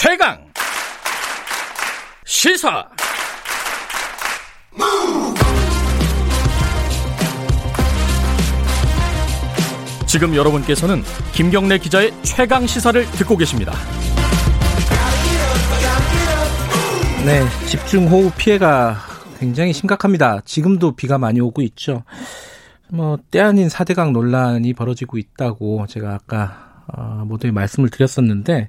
최강 시사 지금 여러분께서는 김경래 기자의 최강 시사를 듣고 계십니다. 네, 집중호우 피해가 굉장히 심각합니다. 지금도 비가 많이 오고 있죠. 뭐, 때 아닌 4대강 논란이 벌어지고 있다고 제가 아까, 어, 모두에 말씀을 드렸었는데,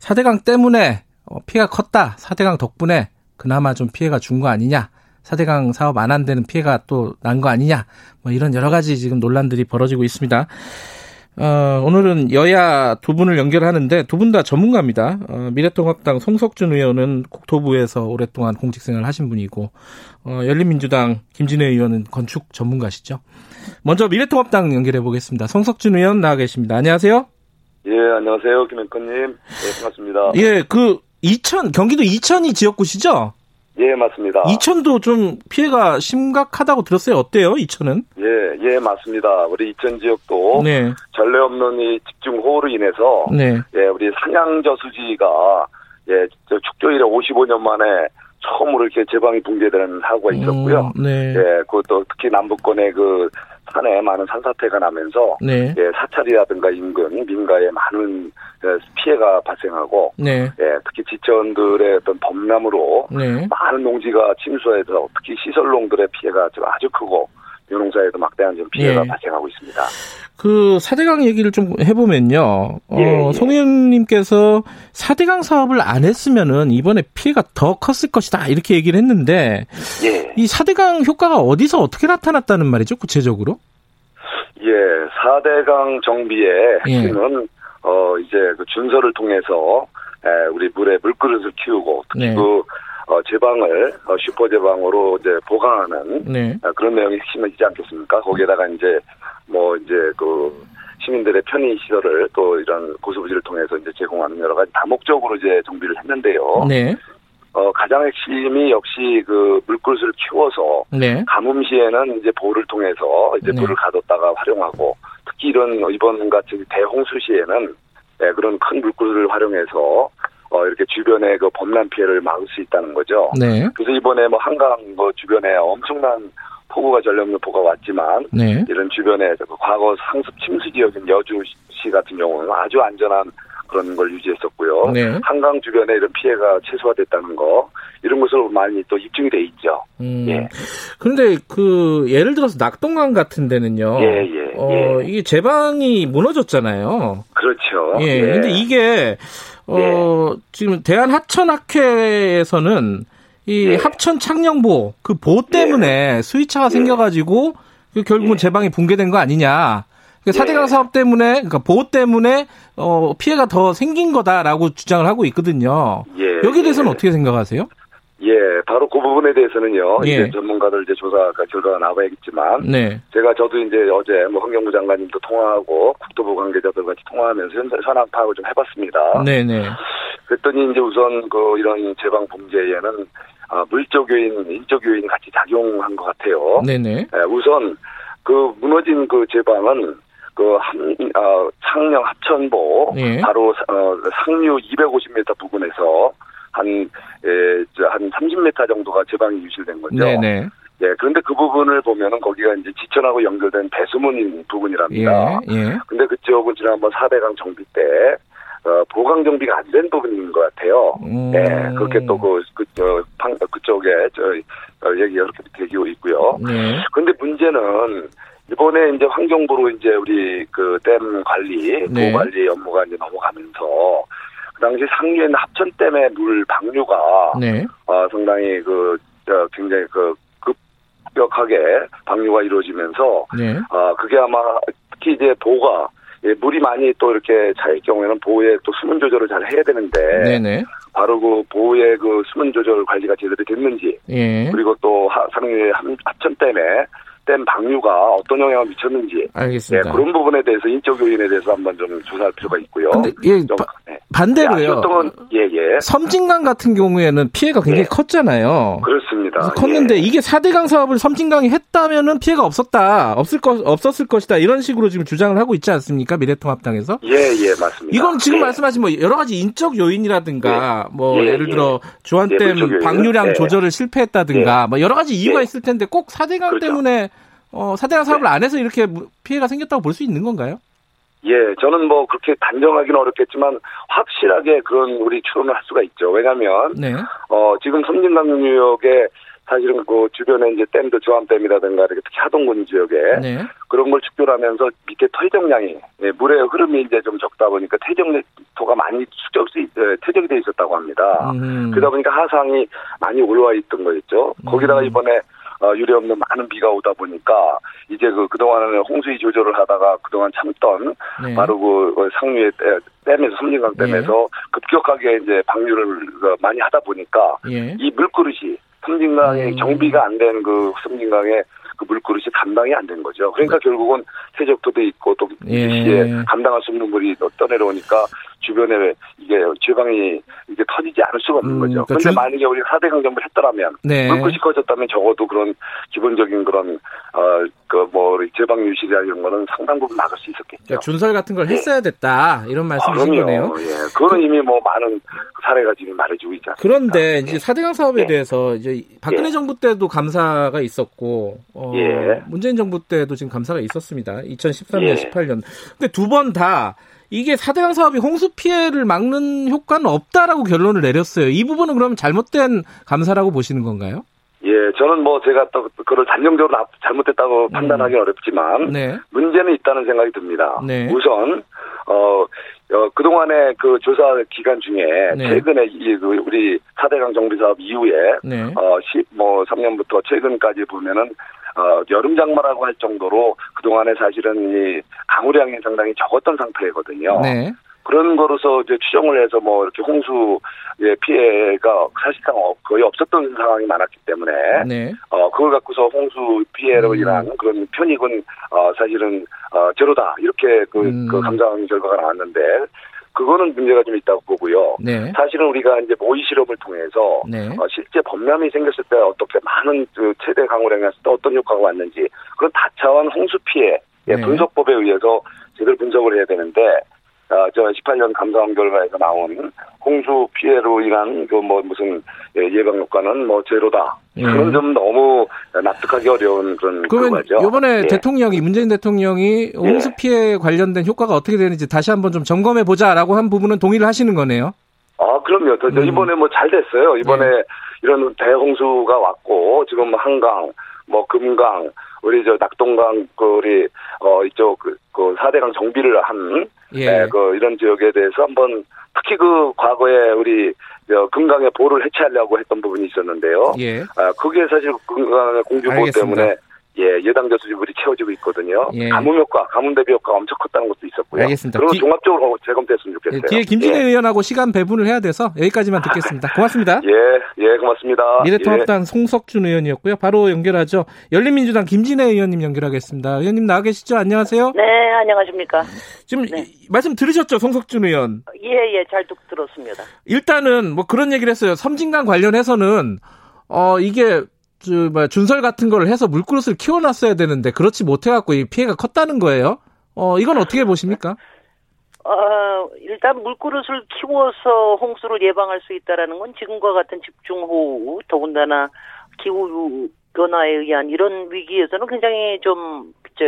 4대강 때문에 어, 피해가 컸다. 4대강 덕분에 그나마 좀 피해가 준 거 아니냐. 4대강 사업 안 한다는 피해가 또 난 거 아니냐. 뭐 이런 여러 가지 지금 논란들이 벌어지고 있습니다. 어, 오늘은 여야 두 분을 연결하는데 두 분 다 전문가입니다. 어, 미래통합당 송석준 의원은 국토부에서 오랫동안 공직생활을 하신 분이고 어, 열린민주당 김진애 의원은 건축 전문가시죠. 먼저 미래통합당 연결해 보겠습니다. 송석준 의원 나와 계십니다. 안녕하세요. 예, 안녕하세요. 김현권님. 예, 반갑습니다. 예, 그 이천 경기도 이천이 지역구시죠? 예, 맞습니다. 이천도 좀 피해가 심각하다고 들었어요. 어때요, 이천은? 예, 예, 맞습니다. 우리 이천 지역도 네, 전례 없는 이 집중 호우로 인해서 네, 예, 우리 산양저수지가 예, 저 축조 이래 55년 만에 처음으로 이렇게 제방이 붕괴되는 사고가 있었고요. 어, 네, 예, 그것도 특히 남북권의 그 산에 많은 산사태가 나면서 네, 예, 사찰이라든가 인근, 민가에 많은 예, 피해가 발생하고 네, 예, 특히 지천들의 어떤 범람으로 네, 많은 농지가 침수해서 특히 시설농들의 피해가 좀 아주 크고 유농사에도 막대한 좀 피해가 예. 발생하고 있습니다. 그 4대강 얘기를 좀 해보면요. 어, 예, 예. 송 의원님께서 4대강 사업을 안 했으면은 이번에 피해가 더 컸을 것이다. 이렇게 얘기를 했는데 예, 이 4대강 효과가 어디서 어떻게 나타났다는 말이죠, 구체적으로? 예, 4대강 정비의 예. 어 이제 그 준서를 통해서 에, 우리 물에 물그릇을 키우고 특히 네. 그 어, 제방을 어, 슈퍼 제방으로 이제 보강하는 네. 아, 그런 내용이 핵심이지 않겠습니까? 거기에다가 이제 뭐 이제 그 시민들의 편의 시설을 또 이런 고수부지를 통해서 이제 제공하는 여러 가지 다목적으로 이제 정비를 했는데요. 네. 어 가장 핵심이 역시 그 물그릇을 키워서 네. 가뭄 시에는 이제 보를 통해서 이제 네. 물을 가뒀다가 활용하고 특히 이런 이번 같은 대홍수 시에는 예, 그런 큰 물그릇을 활용해서 어 이렇게 주변에 그 범람 피해를 막을 수 있다는 거죠. 네. 그래서 이번에 뭐 한강 뭐 주변에 엄청난 폭우가 전력 없는 폭우가 왔지만 네. 이런 주변에 그 과거 상습 침수 지역인 여주시 같은 경우는 아주 안전한 그런 걸 유지했었고요. 네. 한강 주변에 이런 피해가 최소화됐다는 거 이런 것으로 많이 또 입증이 돼 있죠. 음. 예. 그런데 그 예를 들어서 낙동강 같은 데는요. 예, 예, 어, 예. 이게 제방이 무너졌잖아요. 그렇죠. 예. 근데 이게 어 지금 대한 하천학회에서는 이 예. 합천 창녕보 그 보 때문에 스위차가 생겨가지고 그 결국은 예. 제방이 붕괴된 거 아니냐. 그러니까 사대강 예. 사업 때문에 그러니까 보호 때문에 어 피해가 더 생긴 거다라고 주장을 하고 있거든요. 예, 여기에 대해서는 예. 어떻게 생각하세요? 예, 바로 그 부분에 대해서는요. 예. 이제 전문가들 이제 조사 결과가 나와야겠지만 네. 제가 저도 이제 어제 뭐 환경부 장관님도 통화하고 국토부 관계자들 같이 통화하면서 현- 현황 파악을 좀 해봤습니다. 네네. 그랬더니 이제 우선 그 이런 제방 붕괴에는 아, 물적 요인, 인적 요인이 같이 작용한 것 같아요. 네네. 예, 우선 그 무너진 그 제방은 그 함, 어, 창녕 합천보 예. 바로 어, 상류 250m 부근에서 한, 예, 저한 30m 정도가 제방이 유실된 거죠. 네네. 예, 그런데 그 부분을 보면은 거기가 이제 지천하고 연결된 배수문 부분이랍니다. 예. 예. 근데 그쪽은 지난번 4대강 정비 때, 어, 보강 정비가 안 된 부분인 것 같아요. 음. 네, 그렇게 또 그, 그, 저, 방, 그쪽에, 저, 어, 얘기가 이렇게 되고 있고요. 네. 근데 문제는, 이번에 이제 환경부로 이제 우리 그 댐 관리, 네. 보호 관리 업무가 이제 넘어가면서, 그 당시 상류에 있는 합천댐의 물 방류가, 네. 어, 상당히 그, 저, 굉장히 그, 급격하게 방류가 이루어지면서, 네. 아, 그게 아마 특히 이제 보가 예, 물이 많이 또 이렇게 차일 경우에는 보호에 또 수문 조절을 잘 해야 되는데 네네. 바로 그 보호의 그 수문 조절 관리가 제대로 됐는지 예. 그리고 또 하- 상류의 함- 합천 댐에 댐 방류가 어떤 영향을 미쳤는지 예, 알겠습니다. 그런 부분에 대해서 인적 요인에 대해서 한번 좀 조사할 필요가 있고요. 근데 예, 좀, 바- 예. 반대로요. 건, 예, 예. 섬진강 같은 경우에는 피해가 굉장히 예. 컸잖아요. 그렇습니다. 컸는데 예. 이게 4대강 사업을 섬진강이 했다면은 피해가 없었다. 없을 것 없었을 것이다. 이런 식으로 지금 주장을 하고 있지 않습니까? 미래통합당에서? 예, 예, 맞습니다. 이건 지금 예. 말씀하신 뭐 여러 가지 인적 요인이라든가 예. 뭐 예, 를 들어 조한댐 방류량 조절을 실패했다든가 뭐 여러 가지 이유가 있을 텐데 꼭 4대강 그렇죠. 때문에 어, 4대강 사업을 안 해서 이렇게 피해가 생겼다고 볼 수 있는 건가요? 예, 저는 뭐 그렇게 단정하기는 어렵겠지만 확실하게 그런 우리 추론을 할 수가 있죠. 왜냐하면 네. 어 지금 섬진강 유역에 사실은 그 주변에 이제 댐도 조암댐이라든가 이렇게 특히 하동군 지역에 네. 그런 걸 축조하면서 밑에 퇴적량이 예, 물의 흐름이 이제 좀 적다 보니까 퇴적토가 많이 축적이 퇴적이 돼 있었다고 합니다. 음. 그러다 보니까 하상이 많이 올라와 있던 거였죠. 거기다가 음. 이번에 어, 유례 없는 많은 비가 오다 보니까 이제 그 그동안은 홍수위 조절을 하다가 그동안 참던 네. 바로 그, 그 상류의 댐에서 섬진강 댐에서 네. 급격하게 이제 방류를 그 많이 하다 보니까 예. 이 물그릇이 섬진강에 음. 정비가 안 된 그 섬진강에 그 물그릇이 감당이 안 된 거죠. 그러니까 네. 결국은 세적도도 있고 또 예. 시에 감당할 수 없는 물이 떠내려오니까 주변에 이게 지방이 이게 터지지 않을 수가 없는 음, 거죠. 그런데 그러니까 만약에 우리가 4대 강점을 했더라면 네. 물끝이 커졌다면 적어도 그런 기본적인 그런 어 그뭐 제방 유실이나 이런 거는 상당 부분 막을 수 있었겠죠. 그러니까 준설 같은 걸 네. 했어야 됐다 이런 말씀이신 아, 거네요. 예, 그거는 이미 뭐 많은 사례가 지금 말해주고 않습니까? 그런데 이제 4대강 사업에 네. 대해서 이제 박근혜 예. 정부 때도 감사가 있었고 어, 예. 문재인 정부 때도 지금 감사가 있었습니다. 2013년, 예. 18년. 근데 두 번 다 이게 4대강 사업이 홍수 피해를 막는 효과는 없다라고 결론을 내렸어요. 이 부분은 그러면 잘못된 감사라고 보시는 건가요? 예, 저는 뭐 제가 또 그걸 단정적으로 잘못됐다고 음. 판단하기 어렵지만 네. 문제는 있다는 생각이 듭니다. 네. 우선 어, 어 그동안의 그 조사 기간 중에 네. 최근에 이 그 우리 4대강 정비 사업 이후에 네. 어, 10, 뭐 3년부터 최근까지 보면은 어, 여름 장마라고 할 정도로 그동안에 사실은 이 강우량이 상당히 적었던 상태거든요. 네. 그런 거로서 이제 추정을 해서 뭐 이렇게 홍수의 피해가 사실상 거의 없었던 상황이 많았기 때문에 네. 어 그걸 갖고서 홍수 피해로 음. 인한 그런 편익은 어 사실은 어 제로다 이렇게 그, 음. 그 감정 결과가 나왔는데 그거는 문제가 좀 있다고 보고요. 네. 사실은 우리가 이제 모의 실험을 통해서 네. 어, 실제 범람이 생겼을 때 어떻게 많은 그 최대 강우량에서 또 어떤 효과가 왔는지 그런 다차원 홍수 피해 네. 분석법에 의해서 제대로 분석을 해야 되는데 어, 저 18년 감사원 결과에서 나온 홍수 피해로 인한 그 뭐 무슨 예, 예방 효과는 뭐 제로다. 예. 그건 좀 너무 납득하기 어려운 그런 그거죠. 이번에 예. 대통령이 문재인 대통령이 홍수 예. 피해 관련된 효과가 어떻게 되는지 다시 한번 좀 점검해 보자라고 한 부분은 동의를 하시는 거네요. 아 그럼요. 저, 저 음. 이번에 뭐 잘 됐어요. 이번에 예. 이런 대홍수가 왔고 지금 한강, 뭐 금강, 우리 저 낙동강 그 우리 어 이쪽 그, 그 4대강 정비를 한 예. 네, 그 이런 지역에 대해서 한번 특히 그 과거에 우리 금강의 보를 해체하려고 했던 부분이 있었는데요. 예. 아, 그게 사실 금강의 공주보 때문에 예, 예당자 수집물이 채워지고 있거든요. 예. 가뭄 효과, 가뭄 대비 효과 엄청 컸다는 것도 있었고요. 알겠습니다. 그런 종합적으로 재검됐으면 좋겠어요. 예, 뒤에 김진애 예. 의원하고 시간 배분을 해야 돼서 여기까지만 듣겠습니다. 고맙습니다. 예, 예, 고맙습니다. 미래통합당 예. 송석준 의원이었고요. 바로 연결하죠. 열린민주당 김진애 의원님 연결하겠습니다. 의원님 나와 계시죠? 안녕하세요. 네, 안녕하십니까. 지금 네. 말씀 들으셨죠, 송석준 의원? 예, 예, 잘 들었습니다. 일단은 뭐 그런 얘기를 했어요. 섬진강 관련해서는 어 이게 뭐 준설 같은 걸 해서 물그릇을 키워놨어야 되는데 그렇지 못해갖고 이 피해가 컸다는 거예요. 어 이건 어떻게 보십니까? 어, 일단 물그릇을 키워서 홍수를 예방할 수 있다라는 건 지금과 같은 집중호우, 더군다나 기후 변화에 의한 이런 위기에서는 굉장히 좀, 저,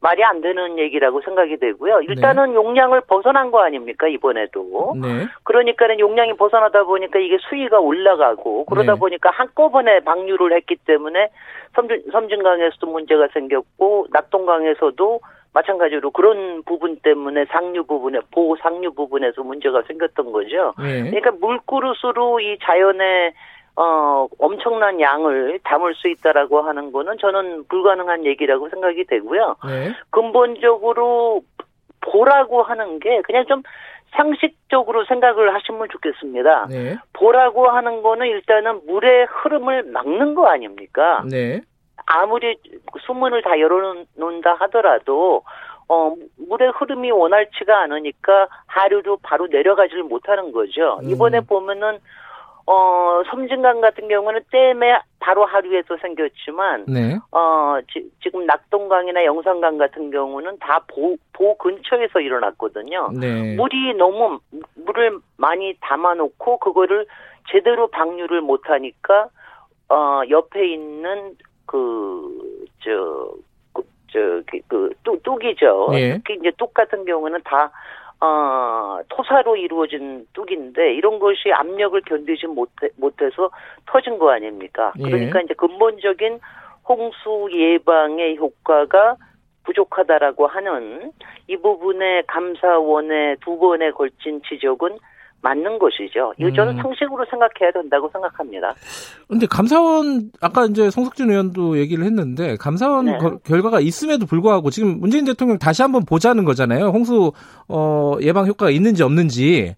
말이 안 되는 얘기라고 생각이 되고요. 일단은 네. 용량을 벗어난 거 아닙니까 이번에도. 네. 그러니까는 용량이 벗어나다 보니까 이게 수위가 올라가고 그러다 네. 보니까 한꺼번에 방류를 했기 때문에 섬진, 섬진강에서도 문제가 생겼고 낙동강에서도 마찬가지로 그런 부분 때문에 상류 부분에 보호 상류 부분에서 문제가 생겼던 거죠. 네. 그러니까 물그릇으로 이 자연의 어, 엄청난 양을 담을 수 있다라고 하는 거는 저는 불가능한 얘기라고 생각이 되고요. 네. 근본적으로 보라고 하는 게 그냥 좀 상식적으로 생각을 하시면 좋겠습니다. 네. 보라고 하는 거는 일단은 물의 흐름을 막는 거 아닙니까? 네. 아무리 수문을 다 열어놓는다 하더라도 어, 물의 흐름이 원활치가 않으니까 하류로 바로 내려가지를 못하는 거죠. 음. 이번에 보면은 어, 섬진강 같은 경우는 댐에 바로 하류에서 생겼지만, 네. 어, 지, 금 낙동강이나 영산강 같은 경우는 다 보, 보 근처에서 일어났거든요. 네. 물이 너무, 물을 많이 담아놓고, 그거를 제대로 방류를 못하니까, 어, 옆에 있는 그, 저, 그, 저, 그, 그 뚝, 뚝이죠. 예. 특히 이제 뚝 같은 경우는 다, 어, 토사로 이루어진 뚝인데 이런 것이 압력을 견디지 못해, 못해서 터진 거 아닙니까? 예. 그러니까 이제 근본적인 홍수 예방의 효과가 부족하다라고 하는 이 부분의 감사원의 두 번에 걸친 지적은 맞는 것이죠. 이거 저는 음. 상식으로 생각해야 된다고 생각합니다. 근데 감사원 아까 이제 송석준 의원도 얘기를 했는데 감사원 네. 거, 결과가 있음에도 불구하고 지금 문재인 대통령 다시 한번 보자는 거잖아요. 홍수 어, 예방 효과가 있는지 없는지.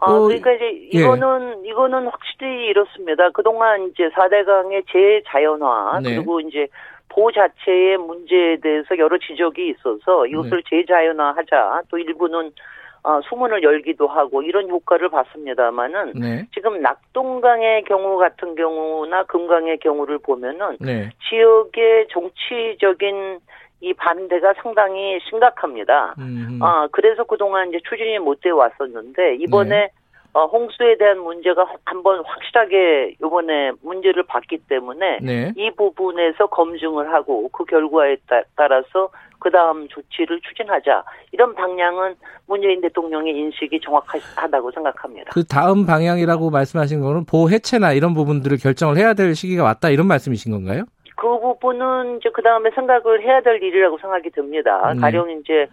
아, 어, 그러니까 이제 예. 이거는 예. 이거는 확실히 이렇습니다. 그동안 이제 4대강의 재자연화 네. 그리고 이제 보 자체의 문제에 대해서 여러 지적이 있어서 이것을 네. 재자연화하자. 또 일부는 어, 수문을 열기도 하고 이런 효과를 봤습니다만은 네. 지금 낙동강의 경우 같은 경우나 금강의 경우를 보면은 네. 지역의 정치적인 이 반대가 상당히 심각합니다. 음. 아 그래서 그동안 이제 추진이 못 돼 왔었는데 이번에 네. 어, 홍수에 대한 문제가 한번 확실하게 이번에 문제를 봤기 때문에 네. 이 부분에서 검증을 하고 그 결과에 따 라서 그 다음 조치를 추진하자 이런 방향은 문재인 대통령의 인식이 정확하다고 생각합니다. 그 다음 방향이라고 말씀하신 거는 보호 해체나 이런 부분들을 결정을 해야 될 시기가 왔다 이런 말씀이신 건가요? 그 부분은 이제 그 다음에 생각을 해야 될 일이라고 생각이 듭니다. 음. 가령 이제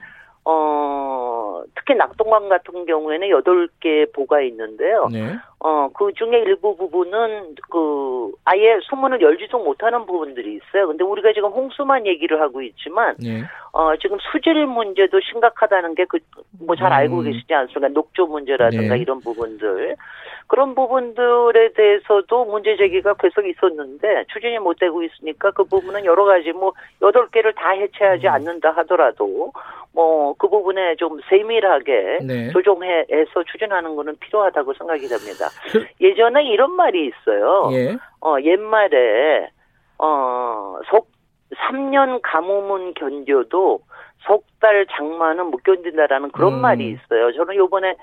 어, 특히 낙동강 같은 경우에는 8개 보가 있는데요. 네. 어, 그 중에 일부 부분은 그 아예 소문을 열지도 못하는 부분들이 있어요. 근데 우리가 지금 홍수만 얘기를 하고 있지만 네. 어, 지금 수질 문제도 심각하다는 게 그 뭐 잘 알고 음. 계시지 않습니까? 녹조 문제라든가 네. 이런 부분들. 그런 부분들에 대해서도 문제 제기가 계속 있었는데 추진이 못 되고 있으니까 그 부분은 여러 가지 뭐 여덟 개를 다 해체하지 음. 않는다 하더라도 뭐 그 부분에 좀 세밀하게 네. 조정해서 추진하는 거는 필요하다고 생각이 됩니다. 그... 예전에 이런 말이 있어요. 예. 어 옛말에 어속 3년 가뭄은 견뎌도 석달 장마는 못 견딘다라는 그런 음. 말이 있어요. 저는 요번에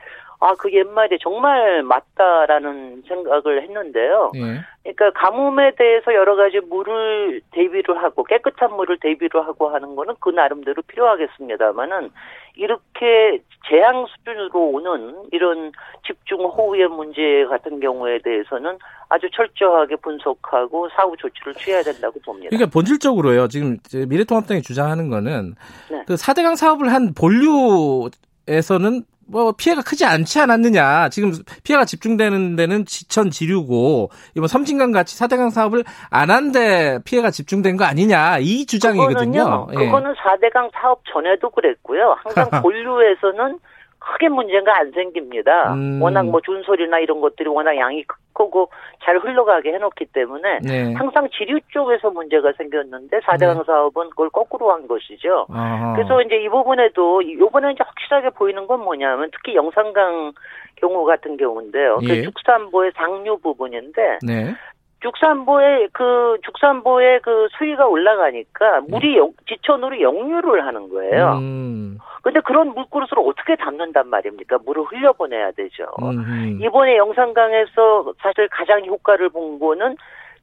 아, 그 옛말이 정말 맞다라는 생각을 했는데요. 예. 그러니까 가뭄에 대해서 여러 가지 물을 대비를 하고 깨끗한 물을 대비를 하고 하는 거는 그 나름대로 필요하겠습니다만은 이렇게 재앙 수준으로 오는 이런 집중 호우의 문제 같은 경우에 대해서는 아주 철저하게 분석하고 사후 조치를 취해야 된다고 봅니다. 그러니까 본질적으로요. 지금 미래통합당이 주장하는 거는 네. 그 4대강 사업을 한 본류 에서는 뭐 피해가 크지 않지 않았느냐. 지금 피해가 집중되는 데는 지천 지류고 이번 섬진강 같이 사대강 사업을 안 한 데 피해가 집중된 거 아니냐. 이 주장이거든요. 그거는요, 예. 그거는 사대강 사업 전에도 그랬고요. 항상 본류에서는 크게 문제가 안 생깁니다. 음. 워낙 뭐 준설이나 이런 것들이 워낙 양이 크고 잘 흘러가게 해놓기 때문에 네. 항상 지류 쪽에서 문제가 생겼는데 4대강 네. 사업은 그걸 거꾸로 한 것이죠. 아하. 그래서 이제 이 부분에도 이번에 이제 확실하게 보이는 건 뭐냐면 특히 영산강 경우 같은 경우인데요. 그 예. 그 죽산보의 상류 부분인데 네. 죽산보의 그 죽산보의 그 수위가 올라가니까 물이 영, 지천으로 역류를 하는 거예요. 음. 근데 그런 물그릇을 어떻게 담는단 말입니까? 물을 흘려보내야 되죠. 음. 이번에 영산강에서 사실 가장 효과를 본 거는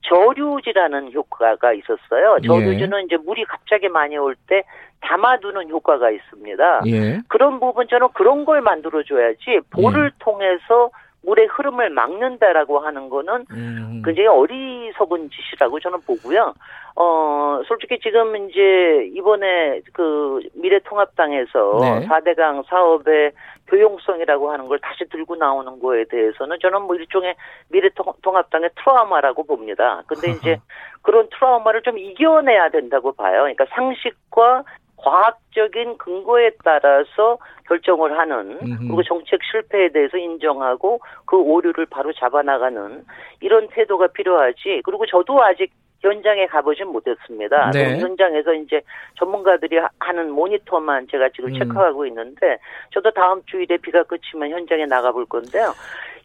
저류지라는 효과가 있었어요. 예. 저류지는 예. 이제 물이 갑자기 많이 올 때 담아두는 효과가 있습니다. 예. 그런 부분 저는 그런 걸 만들어줘야지 볼을 예. 통해서 물의 흐름을 막는다라고 하는 거는 음. 굉장히 어리석은 짓이라고 저는 보고요. 어, 솔직히 지금 이제 이번에 그 미래통합당에서 네. 4대강 사업의 교용성이라고 하는 걸 다시 들고 나오는 거에 대해서는 저는 뭐 일종의 미래통합당의 트라우마라고 봅니다. 근데 이제 그런 트라우마를 좀 이겨내야 된다고 봐요. 그러니까 상식과 과학적인 근거에 따라서 결정을 하는 그리고 정책 실패에 대해서 인정하고 그 오류를 바로 잡아나가는 이런 태도가 필요하지. 그리고 저도 아직 현장에 가보진 못했습니다. 네. 현장에서 이제 전문가들이 하는 모니터만 제가 지금 음. 체크하고 있는데 저도 다음 주일에 비가 그치면 현장에 나가볼 건데요.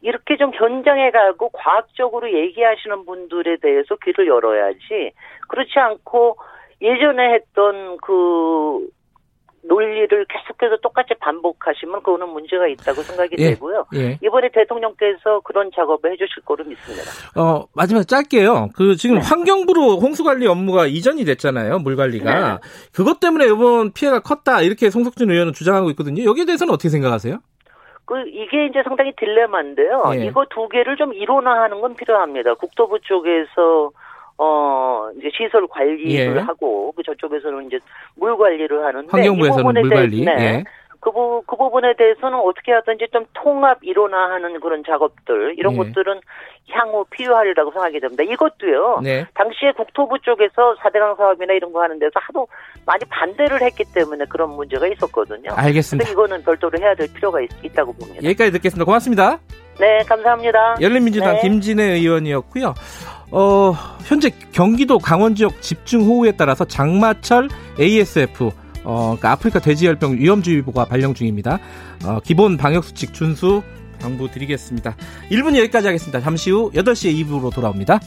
이렇게 좀 현장에 가고 과학적으로 얘기하시는 분들에 대해서 귀를 열어야지 그렇지 않고 예전에 했던 그 논리를 계속해서 똑같이 반복하시면 그거는 문제가 있다고 생각이 예, 되고요. 예. 이번에 대통령께서 그런 작업을 해주실 거로 믿습니다. 어 마지막 짧게요. 그 지금 네. 환경부로 홍수 관리 업무가 이전이 됐잖아요. 물 관리가 네. 그것 때문에 이번 피해가 컸다 이렇게 송석준 의원은 주장하고 있거든요. 여기에 대해서는 어떻게 생각하세요? 그 이게 이제 상당히 딜레마인데요. 예. 이거 두 개를 좀 일원화하는 건 필요합니다. 국토부 쪽에서 어 이제 시설 관리를 예. 하고 그 저쪽에서는 이제 물 관리를 하는데 환경부에서는 물 관리. 네. 예. 그, 부, 그 부분에 대해서는 어떻게 하든지 좀 통합 일원화하는 그런 작업들 이런 예. 것들은 향후 필요하리라고 생각이 됩니다. 이것도요. 네. 당시에 국토부 쪽에서 4대강 사업이나 이런 거 하는 데서 하도 많이 반대를 했기 때문에 그런 문제가 있었거든요. 알겠습니다. 이거는 별도로 해야 될 필요가 있, 다고 봅니다. 여기까지 듣겠습니다. 고맙습니다. 네, 감사합니다. 열린민주당 네. 김진애 의원이었고요. 어, 현재 경기도 강원 지역 집중 호우에 따라서 장마철 ASF 어, 그러니까 아프리카 돼지열병 위험주의보가 발령 중입니다. 어, 기본 방역수칙 준수 당부드리겠습니다. 1분 여기까지 하겠습니다. 잠시 후 8시에 2부로 돌아옵니다.